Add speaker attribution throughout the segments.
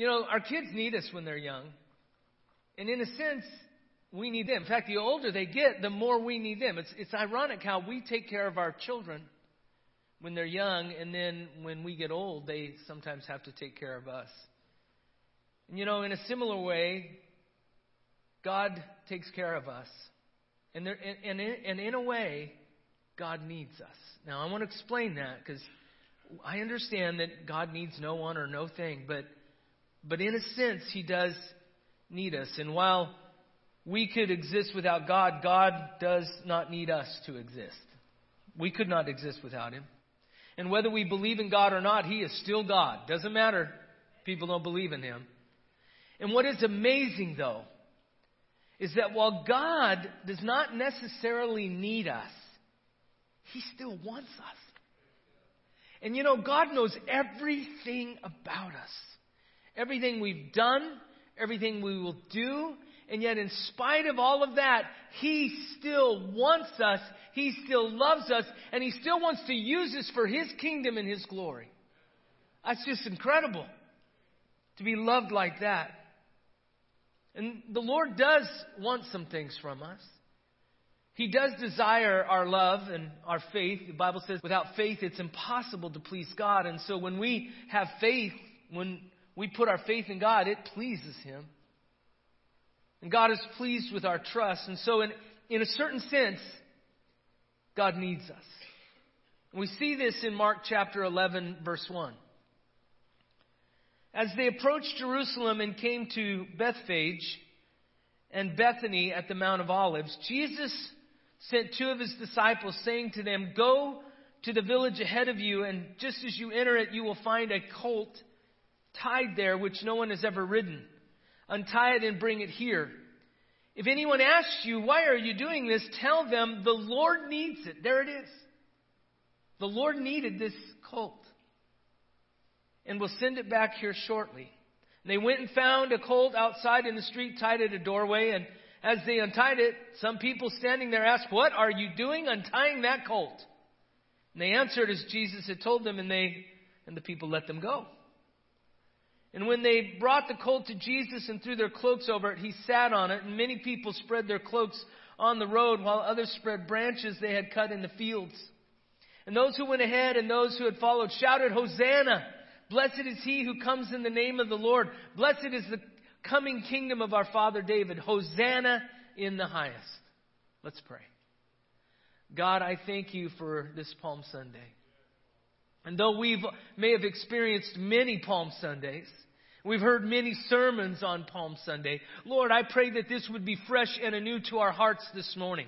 Speaker 1: You know, our kids need us when they're young. And in a sense, we need them. In fact, the older they get, the more we need them. It's, it's ironic how we take care of our children when they're young, and then when we get old, they sometimes have to take care of us. And you know, in a similar way, God takes care of us. And, there, and, and, and in a way, God needs us. Now, I want to explain that because I understand that God needs no one or no thing, but, but in a sense, He does need us. And while we could exist without God, God does not need us to exist. We could not exist without Him. And whether we believe in God or not, He is still God. Doesn't matter. People don't believe in Him. And what is amazing, though, is that while God does not necessarily need us, He still wants us. And you know, God knows everything about us. Everything we've done, everything we will do, and yet in spite of all of that, He still wants us, He still loves us, and He still wants to use us for His kingdom and His glory. That's just incredible to be loved like that. And the Lord does want some things from us. He does desire our love and our faith. The Bible says without faith it's impossible to please God. And so when we have faith, when we put our faith in God, it pleases Him. And God is pleased with our trust. And so in, in a certain sense, God needs us. We see this in Mark chapter 11 verse 1. As they approached Jerusalem and came to Bethphage and Bethany at the Mount of Olives, Jesus sent two of his disciples, saying to them, Go to the village ahead of you, and just as you enter it, you will find a colt tied there which no one has ever ridden. Untie it and bring it here. If anyone asks you, Why are you doing this? tell them, The Lord needs it. There it is. The Lord needed this colt and we'll send it back here shortly. And they went and found a colt outside in the street tied at a doorway. And as they untied it, some people standing there asked, What are you doing untying that colt? And they answered as Jesus had told them, and they and the people let them go. And when they brought the colt to Jesus and threw their cloaks over it, he sat on it, and many people spread their cloaks on the road, while others spread branches they had cut in the fields. And those who went ahead and those who had followed shouted, Hosanna! Blessed is he who comes in the name of the Lord. Blessed is the coming kingdom of our father David. Hosanna in the highest. Let's pray. God, I thank you for this Palm Sunday. And though we may have experienced many Palm Sundays, we've heard many sermons on Palm Sunday, Lord, I pray that this would be fresh and anew to our hearts this morning.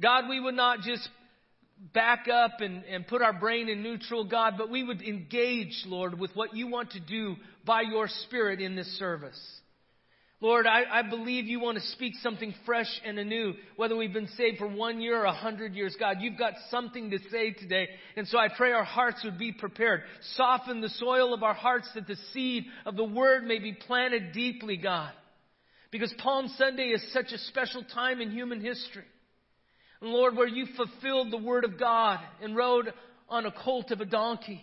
Speaker 1: God, we would not just back up and, and put our brain in neutral, God, but we would engage, Lord, with what you want to do by your Spirit in this service. Lord, I, I believe you want to speak something fresh and anew, whether we've been saved for one year or a hundred years. God, you've got something to say today. And so I pray our hearts would be prepared. Soften the soil of our hearts that the seed of the word may be planted deeply, God. Because Palm Sunday is such a special time in human history. And Lord, where you fulfilled the word of God and rode on a colt of a donkey.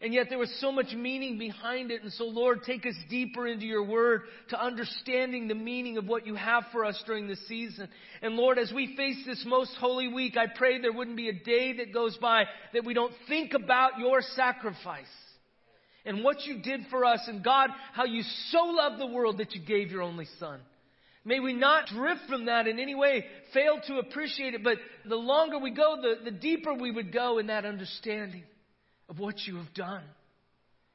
Speaker 1: And yet there was so much meaning behind it. And so, Lord, take us deeper into your word to understanding the meaning of what you have for us during this season. And Lord, as we face this most holy week, I pray there wouldn't be a day that goes by that we don't think about your sacrifice and what you did for us. And God, how you so loved the world that you gave your only son. May we not drift from that in any way, fail to appreciate it, but the longer we go, the, the deeper we would go in that understanding of what you have done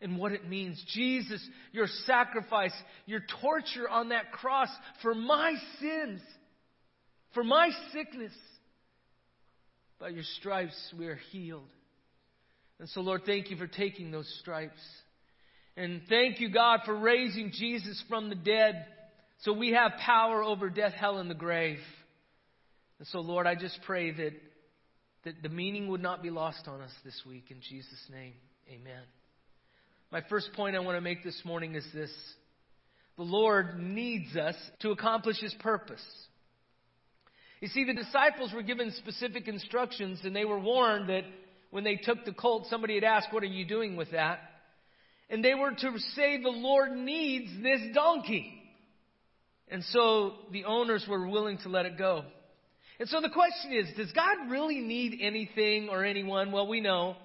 Speaker 1: and what it means. Jesus, your sacrifice, your torture on that cross for my sins, for my sickness. By your stripes we are healed. And so, Lord, thank you for taking those stripes. And thank you, God, for raising Jesus from the dead. So we have power over death, hell, and the grave. And so, Lord, I just pray that, that the meaning would not be lost on us this week. In Jesus' name, amen. My first point I want to make this morning is this the Lord needs us to accomplish His purpose. You see, the disciples were given specific instructions, and they were warned that when they took the colt, somebody had asked, What are you doing with that? And they were to say, The Lord needs this donkey. And so the owners were willing to let it go. And so the question is Does God really need anything or anyone? Well, we know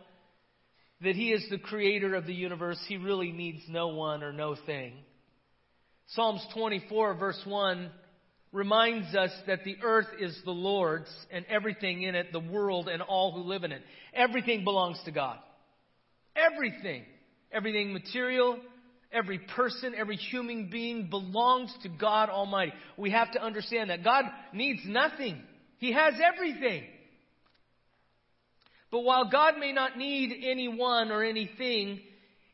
Speaker 1: that He is the creator of the universe. He really needs no one or no thing. Psalms 24, verse 1 reminds us that the earth is the Lord's and everything in it, the world and all who live in it. Everything belongs to God. Everything. Everything material, every person, every human being belongs to God Almighty. We have to understand that. God needs nothing. He has everything. But while God may not need anyone or anything,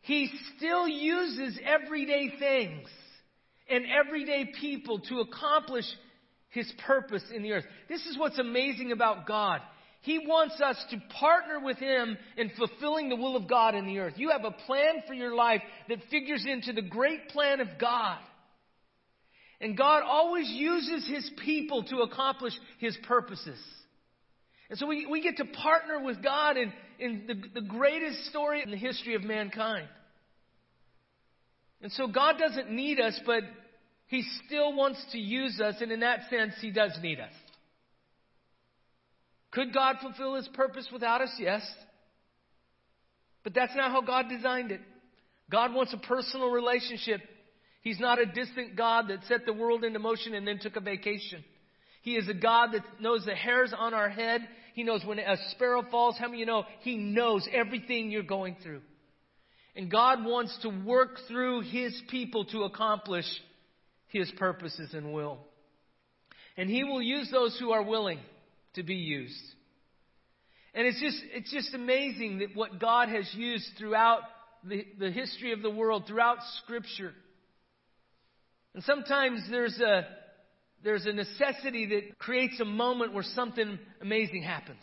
Speaker 1: He still uses everyday things and everyday people to accomplish His purpose in the earth. This is what's amazing about God. He wants us to partner with Him in fulfilling the will of God in the earth. You have a plan for your life that figures into the great plan of God. And God always uses His people to accomplish His purposes. And so we, we get to partner with God in, in the, the greatest story in the history of mankind. And so God doesn't need us, but He still wants to use us, and in that sense, He does need us. Could God fulfill His purpose without us? Yes. But that's not how God designed it. God wants a personal relationship. He's not a distant God that set the world into motion and then took a vacation. He is a God that knows the hairs on our head. He knows when a sparrow falls. How many of you know He knows everything you're going through? And God wants to work through His people to accomplish His purposes and will. And He will use those who are willing to be used. And it's just, it's just amazing that what God has used throughout the, the history of the world, throughout Scripture. And sometimes there's a, there's a necessity that creates a moment where something amazing happens.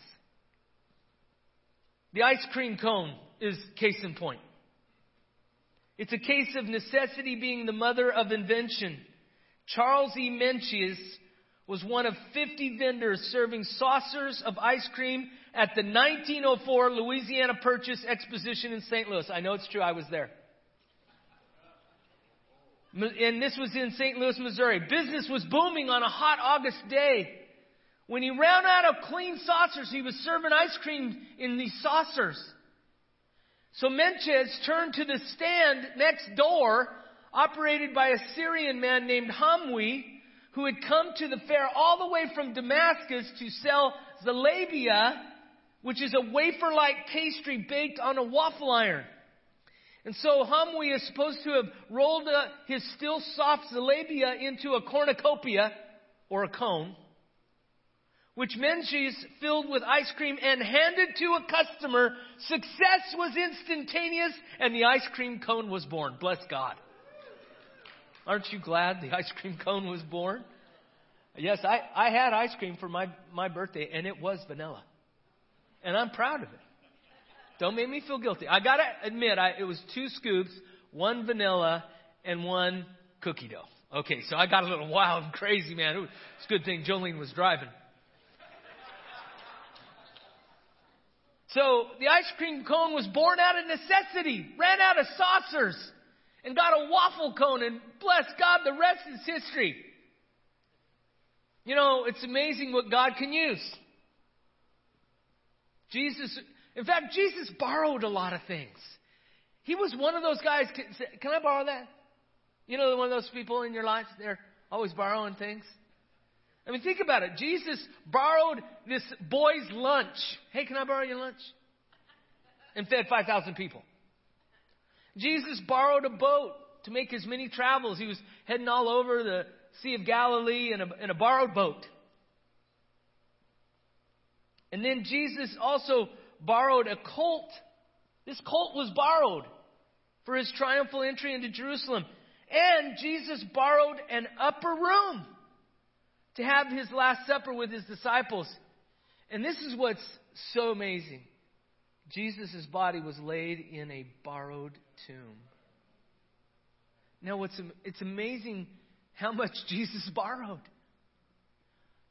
Speaker 1: The ice cream cone is case in point. It's a case of necessity being the mother of invention. Charles E. Menches was one of 50 vendors serving saucers of ice cream at the 1904 Louisiana Purchase Exposition in St. Louis. I know it's true, I was there. And this was in St. Louis, Missouri. Business was booming on a hot August day. When he ran out of clean saucers, he was serving ice cream in these saucers. So Menches turned to the stand next door, operated by a Syrian man named Hamwi, who had come to the fair all the way from Damascus to sell zalabia, which is a wafer-like pastry baked on a waffle iron. And so Hamwi is supposed to have rolled uh, his still soft zalabia into a cornucopia, or a cone, which Menches filled with ice cream and handed to a customer. Success was instantaneous, and the ice cream cone was born. Bless God. Aren't you glad the ice cream cone was born? Yes, I, I had ice cream for my, my birthday, and it was vanilla. And I'm proud of it. Don't make me feel guilty. I gotta admit, I, it was two scoops, one vanilla, and one cookie dough. Okay, so I got a little wild and crazy, man. It's a good thing Jolene was driving. So the ice cream cone was born out of necessity, ran out of saucers, and got a waffle cone, and bless God, the rest is history. You know, it's amazing what God can use. Jesus, in fact, Jesus borrowed a lot of things. He was one of those guys. Can, can I borrow that? You know, one of those people in your life, they're always borrowing things. I mean, think about it. Jesus borrowed this boy's lunch. Hey, can I borrow your lunch? And fed 5,000 people. Jesus borrowed a boat to make his many travels. He was heading all over the Sea of Galilee in a, in a borrowed boat. And then Jesus also borrowed a colt. This colt was borrowed for his triumphal entry into Jerusalem. And Jesus borrowed an upper room to have his Last Supper with his disciples. And this is what's so amazing Jesus' body was laid in a borrowed tomb. Now, what's, it's amazing how much Jesus borrowed.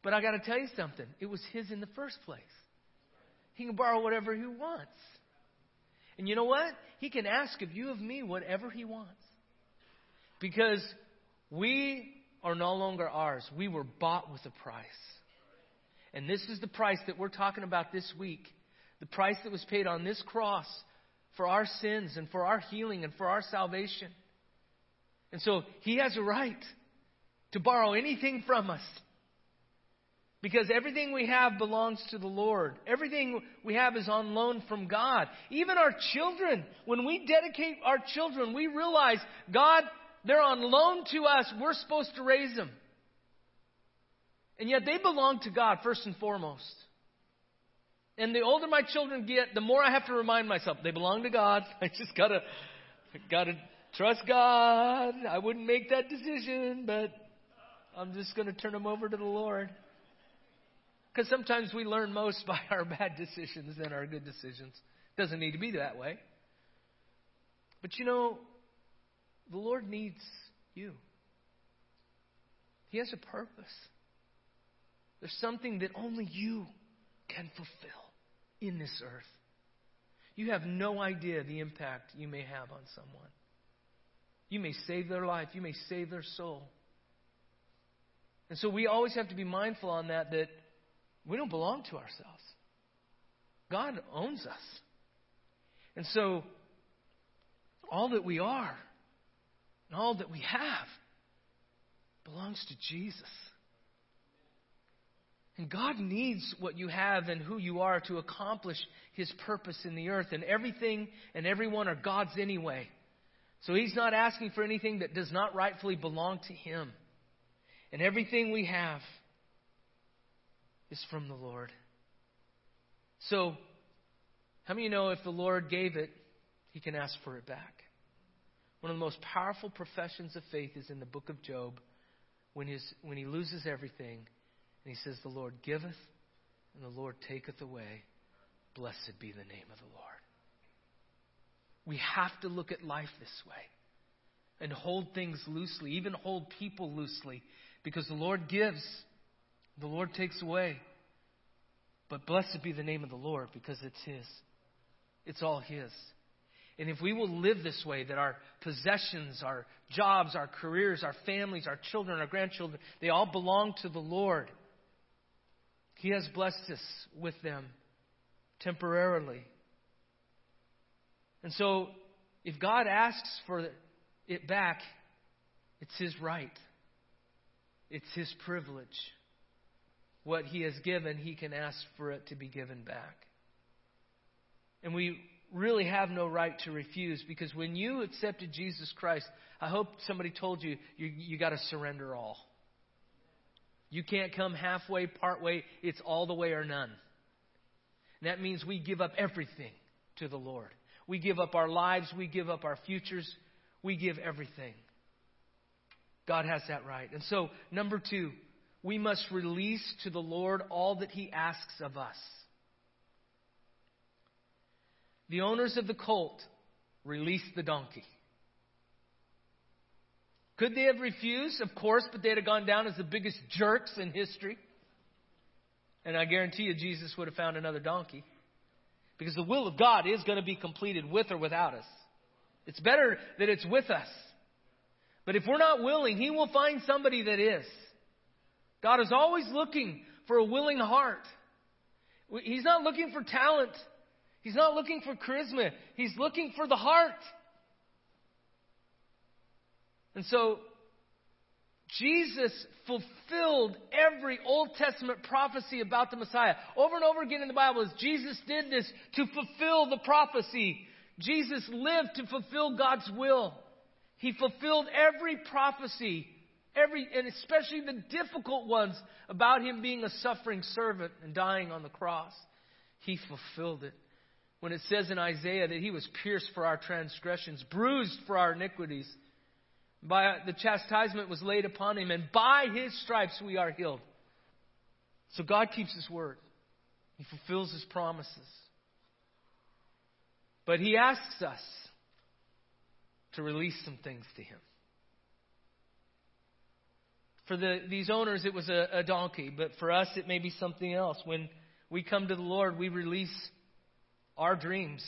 Speaker 1: But I got to tell you something. It was his in the first place. He can borrow whatever he wants. And you know what? He can ask of you, of me, whatever He wants. Because we are no longer ours. We were bought with a price. And this is the price that we're talking about this week. The price that was paid on this cross for our sins and for our healing and for our salvation. And so he has a right to borrow anything from us. Because everything we have belongs to the Lord. Everything we have is on loan from God. Even our children, when we dedicate our children, we realize God, they're on loan to us. We're supposed to raise them. And yet they belong to God first and foremost. And the older my children get, the more I have to remind myself they belong to God. I just gotta, gotta trust God. I wouldn't make that decision, but I'm just gonna turn them over to the Lord. Because sometimes we learn most by our bad decisions than our good decisions. Doesn't need to be that way. But you know, the Lord needs you. He has a purpose. There's something that only you can fulfill in this earth. You have no idea the impact you may have on someone. You may save their life, you may save their soul. And so we always have to be mindful on that that we don't belong to ourselves. God owns us. And so all that we are and all that we have belongs to Jesus. And God needs what you have and who you are to accomplish His purpose in the earth. And everything and everyone are God's anyway. So He's not asking for anything that does not rightfully belong to Him. And everything we have is from the Lord. So, how many you know if the Lord gave it, He can ask for it back? One of the most powerful professions of faith is in the book of Job when, his, when he loses everything and he says, The Lord giveth and the Lord taketh away. Blessed be the name of the Lord. We have to look at life this way and hold things loosely, even hold people loosely, because the Lord gives, the Lord takes away. But blessed be the name of the Lord because it's His. It's all His. And if we will live this way, that our possessions, our jobs, our careers, our families, our children, our grandchildren, they all belong to the Lord. He has blessed us with them temporarily. And so, if God asks for it back, it's His right, it's His privilege. What He has given, He can ask for it to be given back. And we really have no right to refuse because when you accepted Jesus Christ, I hope somebody told you you, you got to surrender all. You can't come halfway, partway. It's all the way or none. And that means we give up everything to the Lord. We give up our lives. We give up our futures. We give everything. God has that right. And so, number two, we must release to the Lord all that He asks of us. The owners of the colt released the donkey. Could they have refused? Of course, but they'd have gone down as the biggest jerks in history. And I guarantee you, Jesus would have found another donkey. Because the will of God is going to be completed with or without us. It's better that it's with us. But if we're not willing, He will find somebody that is. God is always looking for a willing heart. He's not looking for talent. He's not looking for charisma. He's looking for the heart. And so, Jesus fulfilled every Old Testament prophecy about the Messiah. Over and over again in the Bible, as Jesus did this to fulfill the prophecy. Jesus lived to fulfill God's will. He fulfilled every prophecy, every, and especially the difficult ones about him being a suffering servant and dying on the cross. He fulfilled it. When it says in Isaiah that he was pierced for our transgressions, bruised for our iniquities, by the chastisement was laid upon him, and by his stripes we are healed. So God keeps his word. He fulfills his promises. But he asks us to release some things to him. For the, these owners, it was a, a donkey, but for us, it may be something else. When we come to the Lord, we release our dreams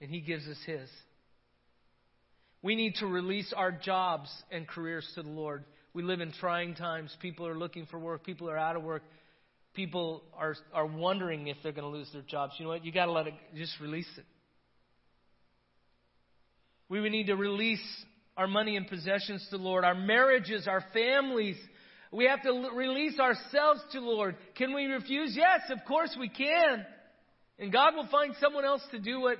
Speaker 1: and He gives us His. We need to release our jobs and careers to the Lord. We live in trying times. People are looking for work. People are out of work. People are, are wondering if they're going to lose their jobs. You know what? You got to let it, just release it. We would need to release our money and possessions to the Lord, our marriages, our families. We have to release ourselves to the Lord. Can we refuse? Yes, of course we can. And God will find someone else to do what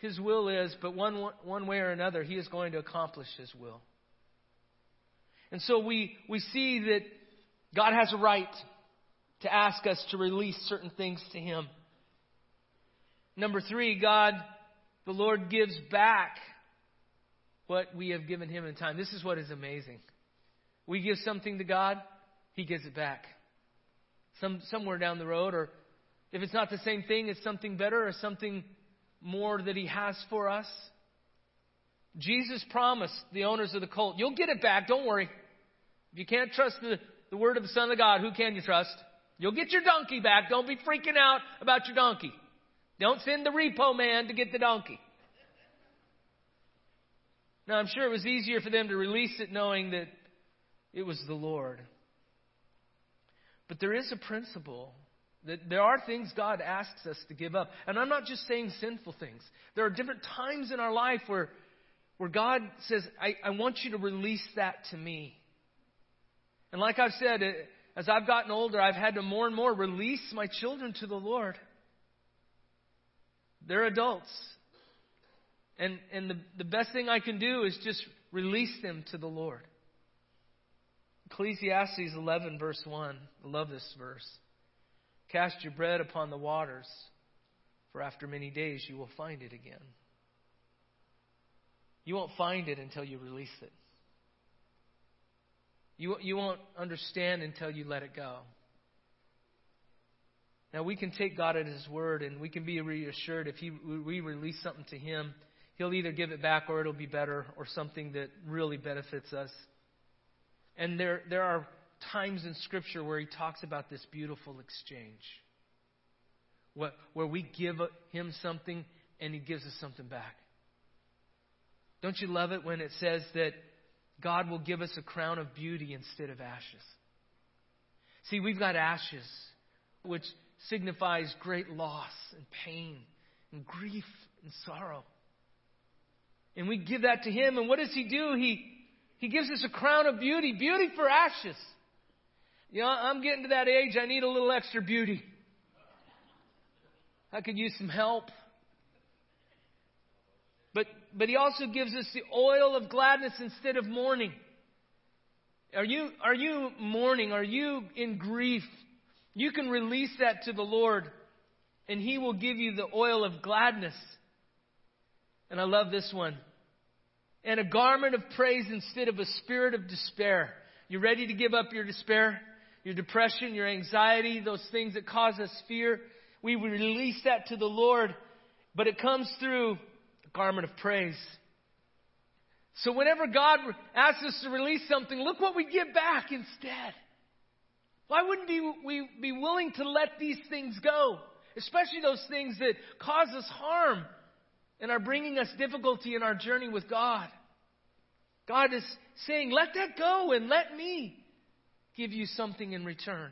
Speaker 1: His will is, but one, one way or another, He is going to accomplish His will. And so we, we see that God has a right to ask us to release certain things to Him. Number three, God, the Lord gives back what we have given Him in time. This is what is amazing. We give something to God, He gives it back. Some, somewhere down the road, or if it's not the same thing, it's something better or something more that He has for us. Jesus promised the owners of the colt, You'll get it back, don't worry. If you can't trust the, the word of the Son of God, who can you trust? You'll get your donkey back. Don't be freaking out about your donkey. Don't send the repo man to get the donkey. Now, I'm sure it was easier for them to release it knowing that it was the Lord. But there is a principle that there are things God asks us to give up. And I'm not just saying sinful things. There are different times in our life where, where God says, I, I want you to release that to me. And like I've said, as I've gotten older, I've had to more and more release my children to the Lord. They're adults. And, and the, the best thing I can do is just release them to the Lord. Ecclesiastes 11, verse 1. I love this verse. Cast your bread upon the waters, for after many days you will find it again. You won't find it until you release it. You, you won't understand until you let it go. Now, we can take God at His word and we can be reassured if he, we release something to Him, He'll either give it back or it'll be better or something that really benefits us. And there, there are times in Scripture where He talks about this beautiful exchange what, where we give Him something and He gives us something back. Don't you love it when it says that God will give us a crown of beauty instead of ashes. See, we've got ashes, which signifies great loss and pain and grief and sorrow. And we give that to Him, and what does He do? He, he gives us a crown of beauty, beauty for ashes. You know, I'm getting to that age, I need a little extra beauty. I could use some help. But, but he also gives us the oil of gladness instead of mourning. Are you, are you mourning? Are you in grief? You can release that to the Lord, and He will give you the oil of gladness. And I love this one. And a garment of praise instead of a spirit of despair. You ready to give up your despair, your depression, your anxiety, those things that cause us fear? We release that to the Lord, but it comes through a garment of praise. So whenever God asks us to release something, look what we get back instead. Why wouldn't we be willing to let these things go? Especially those things that cause us harm and are bringing us difficulty in our journey with God. God is saying, let that go and let me give you something in return.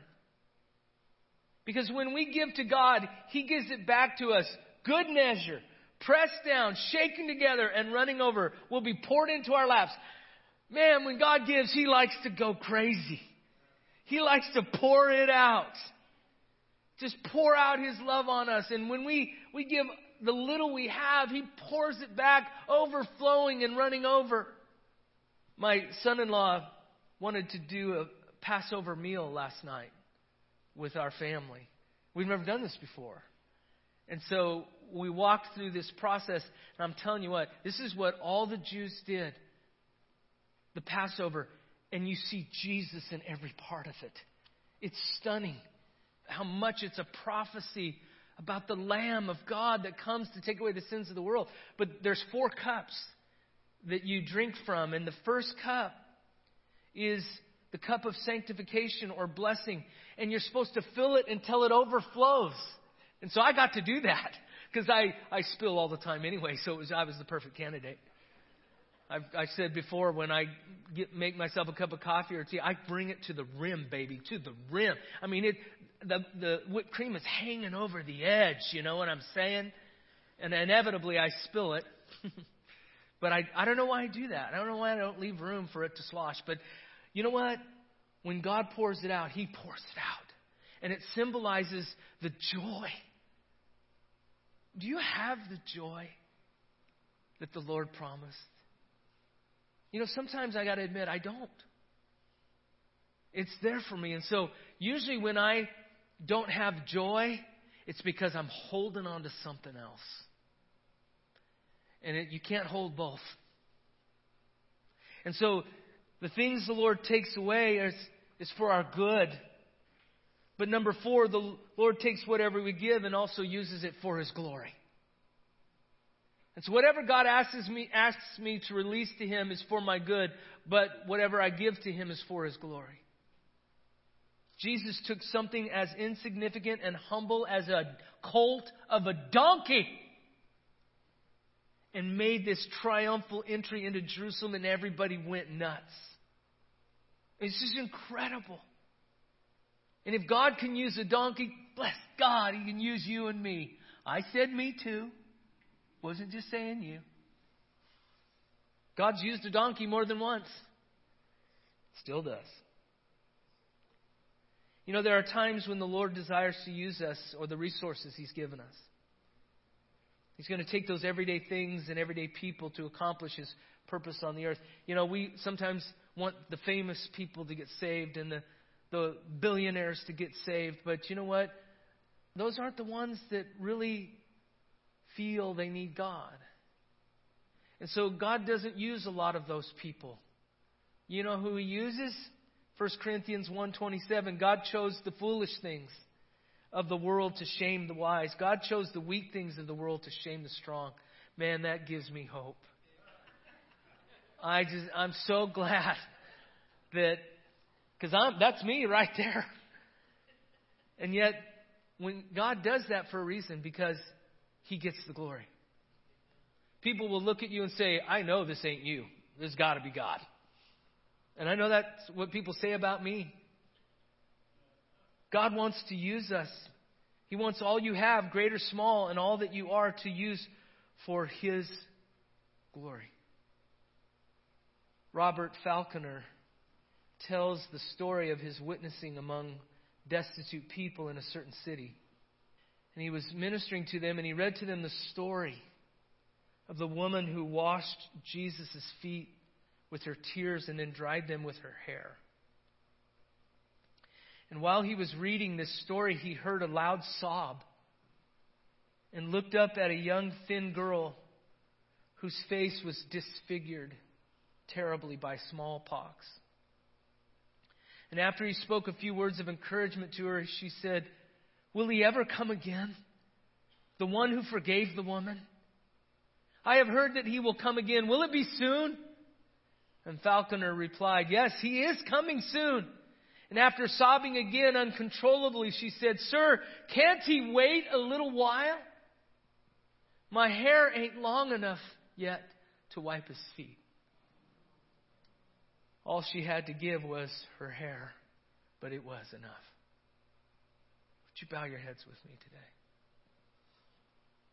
Speaker 1: Because when we give to God, He gives it back to us. Good measure, pressed down, shaken together, and running over, will be poured into our laps. Man, when God gives, He likes to go crazy. He likes to pour it out. Just pour out His love on us. And when we, we give the little we have, He pours it back, overflowing and running over. My son in law wanted to do a Passover meal last night with our family. We've never done this before. And so we walked through this process, and I'm telling you what, this is what all the Jews did. The Passover, and you see Jesus in every part of it. It's stunning how much it's a prophecy about the Lamb of God that comes to take away the sins of the world. But there's four cups that you drink from, and the first cup is the cup of sanctification or blessing, and you're supposed to fill it until it overflows. And so I got to do that. because I, I spill all the time anyway, so it was, I was the perfect candidate. I've, I've said before when I get, make myself a cup of coffee or tea, I bring it to the rim, baby, to the rim. I mean, it, the, the whipped cream is hanging over the edge, you know what I'm saying? And inevitably I spill it. but I, I don't know why I do that. I don't know why I don't leave room for it to slosh. But you know what? When God pours it out, He pours it out. And it symbolizes the joy. Do you have the joy that the Lord promised? You know, sometimes I got to admit, I don't. It's there for me. And so, usually when I don't have joy, it's because I'm holding on to something else. And it, you can't hold both. And so, the things the Lord takes away is, is for our good. But number four, the Lord takes whatever we give and also uses it for His glory. And so whatever God asks me, asks me to release to Him is for my good, but whatever I give to Him is for His glory. Jesus took something as insignificant and humble as a colt of a donkey and made this triumphal entry into Jerusalem, and everybody went nuts. It's just incredible. And if God can use a donkey, bless God, He can use you and me. I said me too. Wasn't just saying you. God's used a donkey more than once. Still does. You know, there are times when the Lord desires to use us or the resources He's given us. He's going to take those everyday things and everyday people to accomplish His purpose on the earth. You know, we sometimes want the famous people to get saved and the, the billionaires to get saved, but you know what? Those aren't the ones that really feel they need God. And so God doesn't use a lot of those people. You know who he uses? 1 Corinthians 1:27 God chose the foolish things of the world to shame the wise. God chose the weak things of the world to shame the strong. Man, that gives me hope. I just I'm so glad that cuz I'm that's me right there. And yet when God does that for a reason because he gets the glory. People will look at you and say, I know this ain't you. There's got to be God. And I know that's what people say about me. God wants to use us. He wants all you have, great or small, and all that you are to use for His glory. Robert Falconer tells the story of his witnessing among destitute people in a certain city and he was ministering to them, and he read to them the story of the woman who washed Jesus' feet with her tears and then dried them with her hair. And while he was reading this story, he heard a loud sob and looked up at a young, thin girl whose face was disfigured terribly by smallpox. And after he spoke a few words of encouragement to her, she said, Will he ever come again? The one who forgave the woman? I have heard that he will come again. Will it be soon? And Falconer replied, Yes, he is coming soon. And after sobbing again uncontrollably, she said, Sir, can't he wait a little while? My hair ain't long enough yet to wipe his feet. All she had to give was her hair, but it was enough. Would you bow your heads with me today?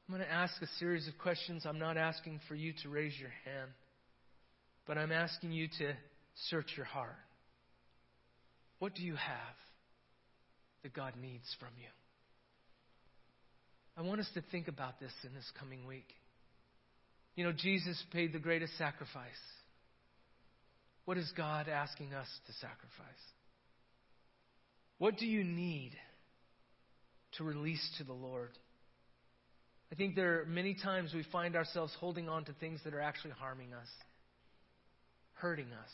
Speaker 1: I'm going to ask a series of questions. I'm not asking for you to raise your hand, but I'm asking you to search your heart. What do you have that God needs from you? I want us to think about this in this coming week. You know, Jesus paid the greatest sacrifice. What is God asking us to sacrifice? What do you need? To release to the Lord. I think there are many times we find ourselves holding on to things that are actually harming us, hurting us.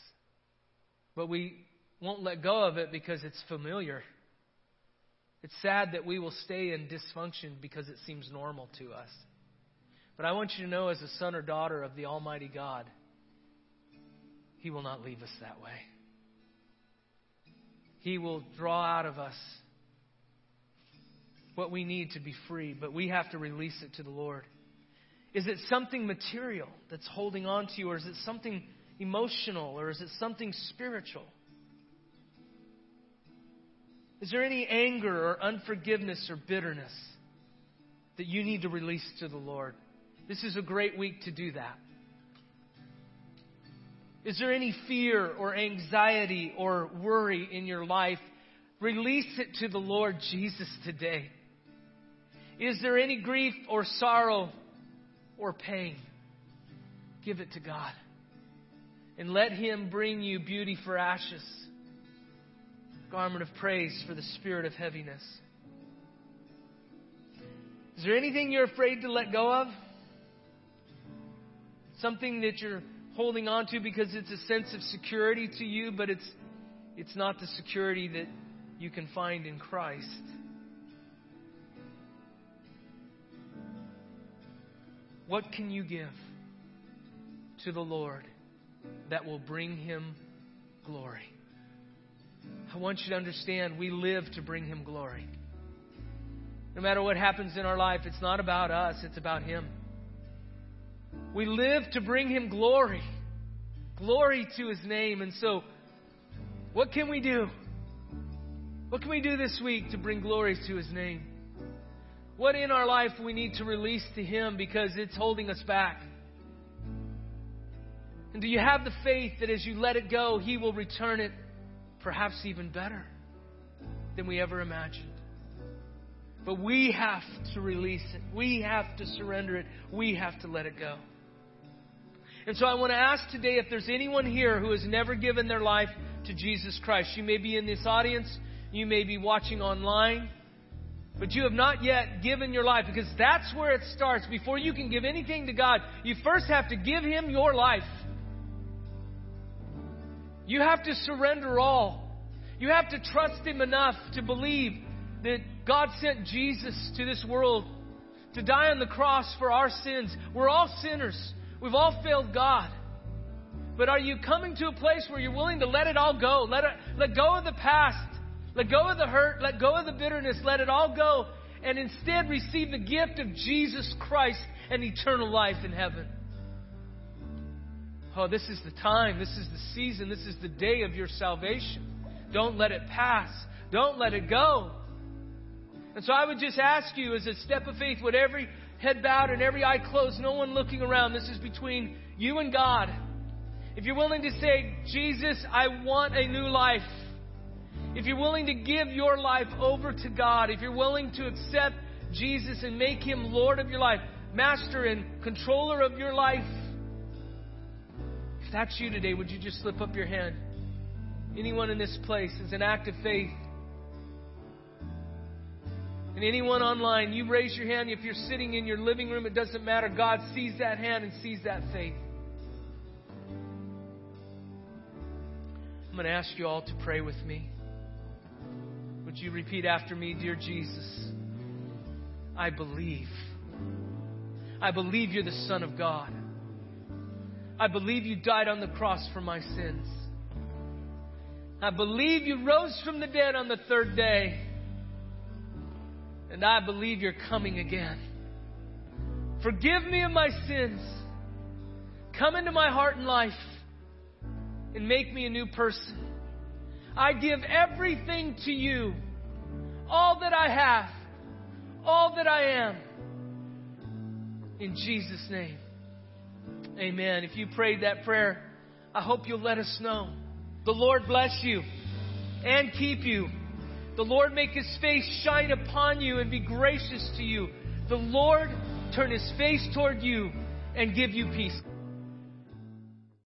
Speaker 1: But we won't let go of it because it's familiar. It's sad that we will stay in dysfunction because it seems normal to us. But I want you to know, as a son or daughter of the Almighty God, He will not leave us that way. He will draw out of us what we need to be free, but we have to release it to the Lord. Is it something material that's holding on to you, or is it something emotional, or is it something spiritual? Is there any anger or unforgiveness or bitterness that you need to release to the Lord? This is a great week to do that. Is there any fear or anxiety or worry in your life? Release it to the Lord Jesus today. Is there any grief or sorrow or pain? Give it to God. And let Him bring you beauty for ashes, garment of praise for the spirit of heaviness. Is there anything you're afraid to let go of? Something that you're holding on to because it's a sense of security to you, but it's, it's not the security that you can find in Christ. What can you give to the Lord that will bring him glory? I want you to understand we live to bring him glory. No matter what happens in our life, it's not about us, it's about him. We live to bring him glory. Glory to his name. And so, what can we do? What can we do this week to bring glory to his name? What in our life we need to release to him because it's holding us back? And do you have the faith that as you let it go, he will return it perhaps even better than we ever imagined? But we have to release it. We have to surrender it. We have to let it go. And so I want to ask today if there's anyone here who has never given their life to Jesus Christ. You may be in this audience, you may be watching online, but you have not yet given your life because that's where it starts. Before you can give anything to God, you first have to give Him your life. You have to surrender all. You have to trust Him enough to believe that God sent Jesus to this world to die on the cross for our sins. We're all sinners. We've all failed God. But are you coming to a place where you're willing to let it all go? Let, it, let go of the past. Let go of the hurt. Let go of the bitterness. Let it all go. And instead receive the gift of Jesus Christ and eternal life in heaven. Oh, this is the time. This is the season. This is the day of your salvation. Don't let it pass. Don't let it go. And so I would just ask you, as a step of faith, with every head bowed and every eye closed, no one looking around, this is between you and God. If you're willing to say, Jesus, I want a new life. If you're willing to give your life over to God, if you're willing to accept Jesus and make him Lord of your life, master and controller of your life, if that's you today, would you just slip up your hand? Anyone in this place is an act of faith. And anyone online, you raise your hand. If you're sitting in your living room, it doesn't matter. God sees that hand and sees that faith. I'm going to ask you all to pray with me. Would you repeat after me, Dear Jesus? I believe. I believe you're the Son of God. I believe you died on the cross for my sins. I believe you rose from the dead on the third day. And I believe you're coming again. Forgive me of my sins. Come into my heart and life and make me a new person. I give everything to you, all that I have, all that I am. In Jesus' name. Amen. If you prayed that prayer, I hope you'll let us know. The Lord bless you and keep you. The Lord make his face shine upon you and be gracious to you. The Lord turn his face toward you and give you peace.